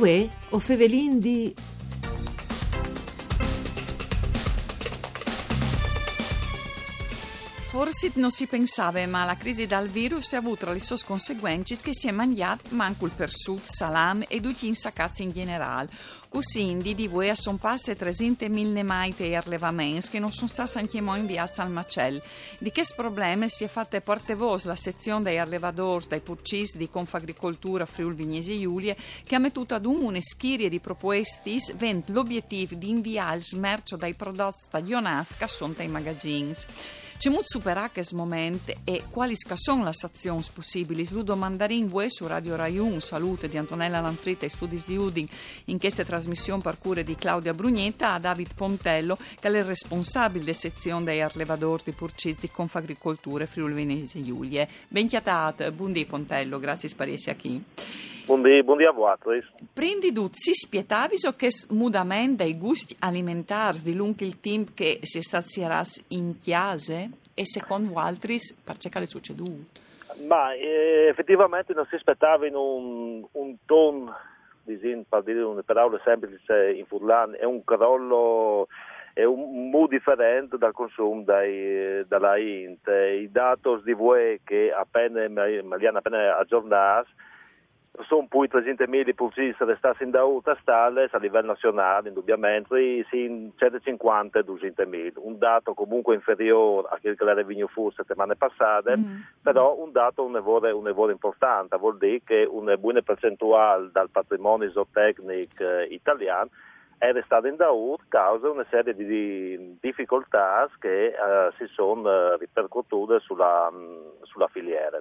Uè, o fevelin di... Forse non si pensava, ma la crisi dal virus ha avuto le sue conseguenze che si è mangiato manco il persut, salam e tutti gli insaccati in generale. Quindi di voi sono passate 300.000 maite e allevamenti che non sono stati anche inviati al macello. Di che problemi si è fatta portavoce la sezione dei allevadori, dei purcis di Confagricoltura Friul Vignesi e Giulie che ha mettuto ad un una schiria di proposte vent l'obiettivo di inviare il smercio dei prodotti stagionati che sono dai magazzini. C'è molto superare questo momento e quali sono le azioni possibili? Ludo Mandarin, voi su Radio Rai 1, salute di Antonella Lanfritta e studi di Udin in questa trasmissione per cure di Claudia Brugnetta a David Pontello che è il responsabile della sezione dei arlevadori di Purcizi di Confagricoltura Friuli Venezia Giulie. Ben chiatat, buondì Pontello, grazie spariesi a chi. Buondì, buondì a voi. Prendi si spietavi so che mudamento dei gusti alimentari di lungo il tempo che si stazierà in chiase e secondo altri per cercare succeduto? Ma eh, effettivamente non si aspettava in un, un tono, per dire una parola semplice in furlan, è un crollo è un mo differente dal consumo dai, dalla INT. I dati di voi che appena, hanno appena aggiornati sono poi 300.000 pulcisti restati in dauta stale a livello nazionale, indubbiamente, sì, 150 e 200.000, un dato comunque inferiore a quello che era venuto fuori settimane passate, mm. però un dato un lavoro, un lavoro importante, vuol dire che una buona percentuale dal patrimonio zootecnico eh, italiano è restata in Daud causa una serie di difficoltà che eh, si sono eh, ripercuotute sulla, mm, sulla filiera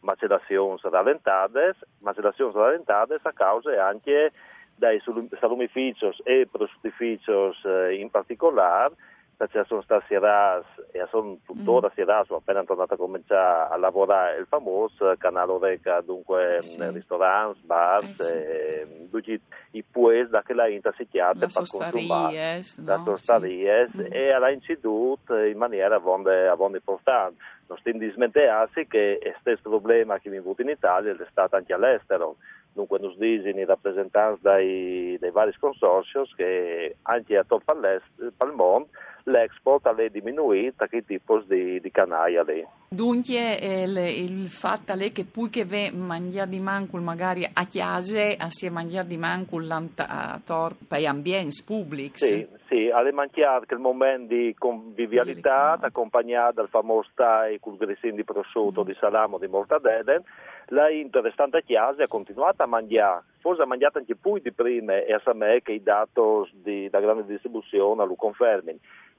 macellazioni rallentadas, macellazioni rallentadas a causa anche dai salumificios e prosciutificios eh, in particolare, perché sono stati ras e sono tuttora mm. ras, sono appena tornato a cominciare a lavorare il famoso canale Oreca, dunque eh sì. ristoranti, bar, eh sì. e, tutti i pues da che la inta si chiama per consumare, no? sostaries, sì. e alla inciduto in maniera a importante non stiamo dismentearsi che è stesso problema che avuto in Italia è stato anche all'estero. Dunque nos dicono i rappresentanti dei, dei vari consorsi che anche a tutto il mondo l'export è diminuito a che tipo di, di canaia lì. Dunque il, il fatto è che poi che ve mangiare di mancul magari a chiase si è mangiare di mancul per ambienti pubblici. Sì, sì, alle mangiare che il momento di convivialità accompagnato dal famoso stai col grissin di prosciutto, mm. di salamo, di mortadelle, la interessante chiesa ha continuato a mangiare, forse ha mangiato anche più di prima e a me che i dati della grande distribuzione lo confermano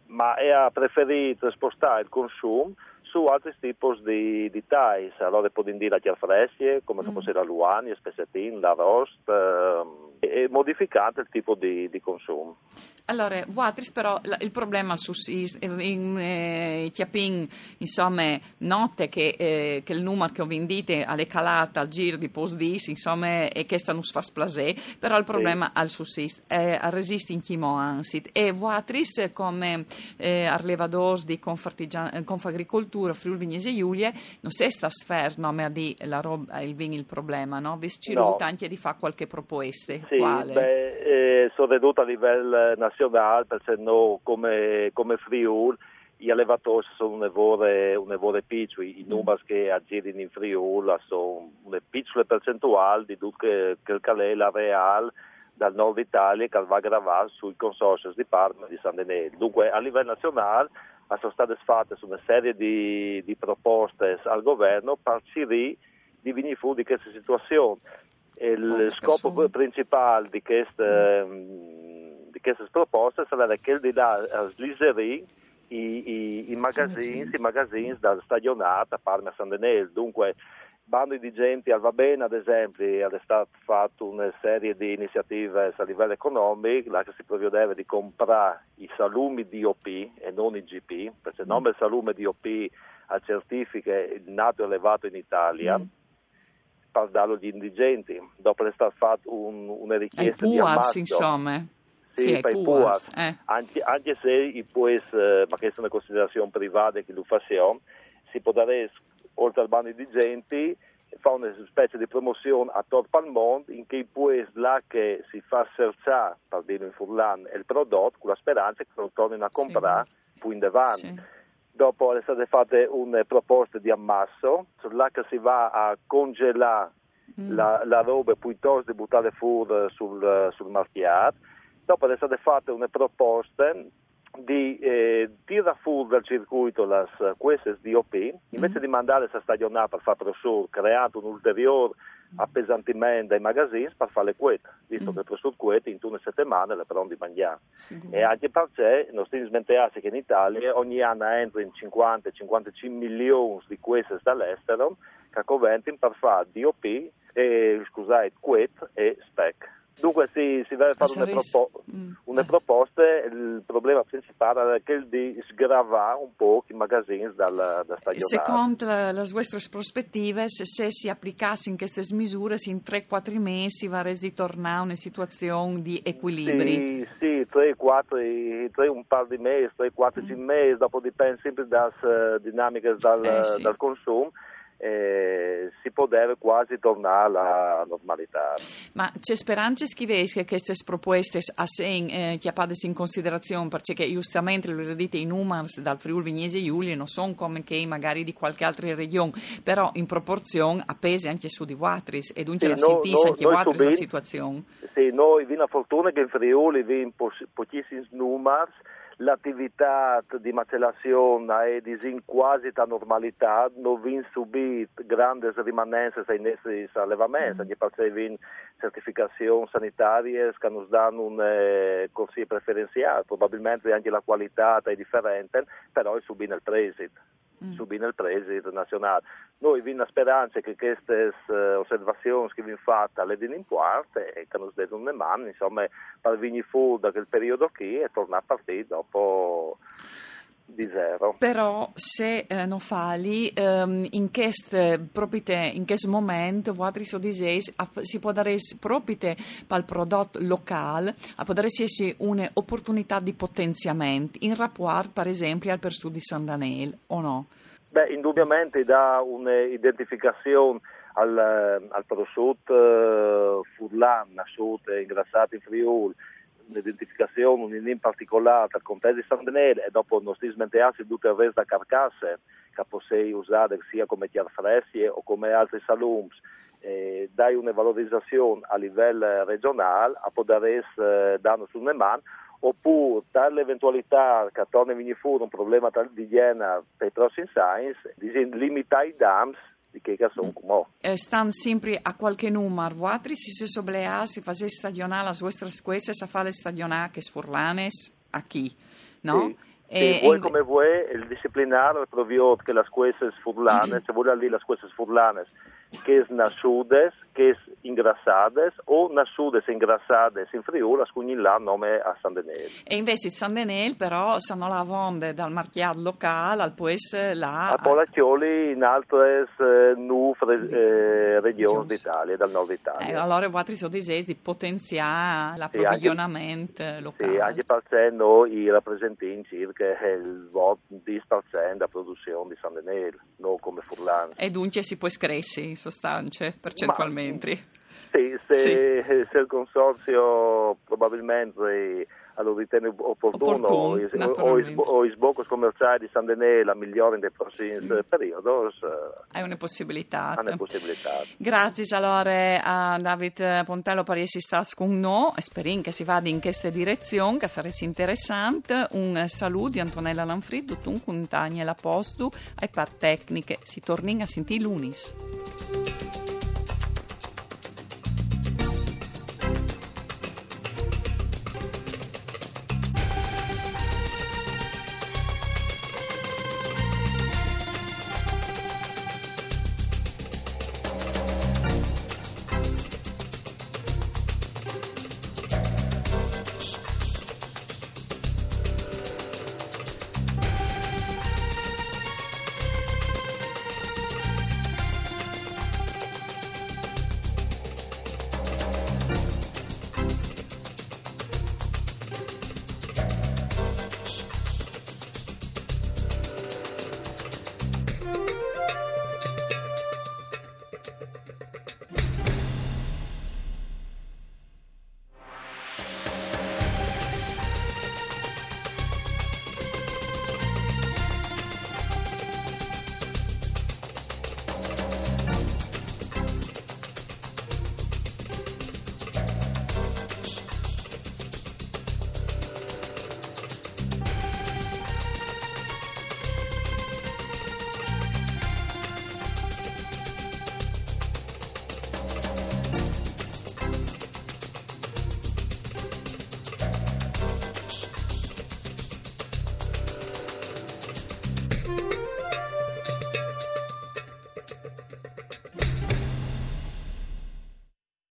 ma ha preferito spostare il consumo su altri tipi di, di tais, allora può dire la chiarfresche, come mm. fosse la luani, il spezzettin, la rost, eh, e modificate il tipo di, di consumo. Allora, Vuatris però il problema sussiste, in eh, Chiapin, insomma, note che, eh, che, il numero che ho vendito è calato al giro di postdis, insomma, e che sta non si fa splasè, però il problema sì. al sussiste, eh, resiste in chimo ansit. E Vuatris come eh, arlevadors di Confagricoltura, Friuli Vignese Giulie, non si sta sfer, no, ma di la roba, il vin il problema, no? Vi ci no. anche di fare qualche proposta. Sì, Quale? beh, eh, sono veduto a livello nazionale perché no, come, come Friul gli allevatori sono un evore, un evore piccoli, i mm. numeri che agiscono in Friul sono una piccola percentuale di tutto che, che è la reale dal nord Italia che va a gravare sui consorsi di Parma e di San Denello. Dunque a livello nazionale sono state fatte una serie di, di proposte al governo per di venire fuori di questa situazione. Il scopo principale di questa di queste proposte sarà quelle di dare sliserie i, i, i magazzini, i magazzini da stagionata a Parma San Denel. Dunque, bando di gente al va bene, ad esempio, è stata fatta una serie di iniziative a livello economico, là che si prevedeva di comprare i salumi DOP e non i GP, perché il mm. nome salume DOP a certifica nato e elevato in Italia. Mm per darlo agli indigenti. Dopo è stata fatta un, una richiesta di ammazzo. insomma sì, sì per PUAS, eh. anche, anche, se i PUES, eh, ma questa è una considerazione privata che lo facciamo, si può dare oltre al bando di gente fa una specie di promozione a tutto il mondo in cui poi là che si fa cercare, per dire in furlan, il prodotto con la speranza che lo tornino a comprare sì. più in avanti. Sì. Dopo sono state fatte una proposta di ammasso, là che si va a congelare mm. la, la, roba piuttosto di buttare fuori sul, sul marchiato. Dopo sono state fatte una proposta di eh, tirare fuori dal circuito le queste DOP, invece mm. di mandare a stagionare per fare prosciutto, creato un ulteriore appesantimento dai magazzini per fare le quete, visto mm. che il prosciutto quete in una settimana le pronti di mangiare. Sì. E anche perché non stiamo smentendosi che in Italia ogni anno entrano 50-55 milioni di queste dall'estero che convengono per fare DOP, e, scusate, quete e spec. Dunque si, si deve fare una, propo- mm. una, proposta, il problema principale è quello di sgravare un po' i magazzini dal, da stagionare. Secondo le vostre prospettive, se, se si applicassero queste misure in 3-4 mesi va a tornare a una situazione di equilibrio? Sì, sì 3-4, 3, un par di mesi, 3-4 mm. mesi, dopo dipende sempre dalle uh, dinamiche dal, eh, sì. dal consumo eh, si poteva quasi tornare alla normalità. Ma c'è speranza che queste proposte a sen eh, chiappate in considerazione perché giustamente lo dite i numeri dal Friuli Vignese Giulia non sono come che magari di qualche altra regione però in proporzione appese anche su di Vuatris e dunque sì, la no, sentisse no, anche Vuatris la situazione. Sì, noi abbiamo la fortuna che in Friuli abbiamo pochissimi numeri l'attività di macellazione è in quasi a normalità, non abbiamo subito grandi rimanenze ai nostri allevamenti, mm. perché abbiamo certificazioni sanitarie che ci danno un eh, corsia preferenziale, probabilmente anche la qualità è differente, però è subito nel preside mm. subire il preside nazionale. Noi abbiamo la speranza che queste uh, osservazioni che abbiamo fatto le diano in parte e che non si una mano, insomma, per venire fuori da quel periodo qui e tornare a partire dopo di zero. Però se eh, non fali, ehm, in questo in questo momento, vostri sodisei, si può dare proprio per il prodotto locale, può dare un'opportunità di potenziamento in rapporto, per esempio, al Persù di San Daniele, o no? Beh, indubbiamente dà un'identificazione al, al prosciutto uh, furlan, nasciuto ingrassato in Friuli, un'identificazione in particolare al contesto di San Daniele e dopo non si smentearsi tutte le da carcasse che possiamo usare sia come chiarfressi o come altri salums eh, dai una valorizzazione a livello regionale a poter eh, dare su una mano oppure tale eventualità che torni a venire fuori un problema di igiene per i prossimi science, limitare i dams che sono come eh, stanno sempre a qualche numero vuotri si si soblea si fa stagionare la vostra squessa sa fare stagionare che sforlanes a chi no? Sì. E, sì, vuoi come vuoi, il disciplinare proviot che la squessa sfurlanes, se vuole dire la squessa sfurlanes, che es nasciudes, che es ingrassades o nasciudes e ingrassades in Friuli, quindi là nome a San Denel. E invece San Denel però sono la vonde dal marchiato locale al pues là... A Polacchioli in altre eh, nu eh, regioni d'Italia, dal nord Italia. Eh, allora sono disesi di potenziare l'approvvigionamento sì, locale. Sì, anche perché noi rappresentiamo circa il 10% della produzione di San Denel, non come Furlan. E dunque si può crescere sostanze percentualmente. Sì, se, sì. se il consorzio probabilmente lo ritiene opportuno Opportun, o, i, o i sbocchi commerciali di San Denè la migliore nei prossimi sì. periodi. Una possibilità. Una possibilità. Grazie allora a David Pontello per essere stato con noi. Speriamo che si vada in questa direzione, che sarebbe interessante. Un saluto di Antonella Lanfrid, tutto un contagno e la postu ai par tecniche. Si torna a sentire lunis.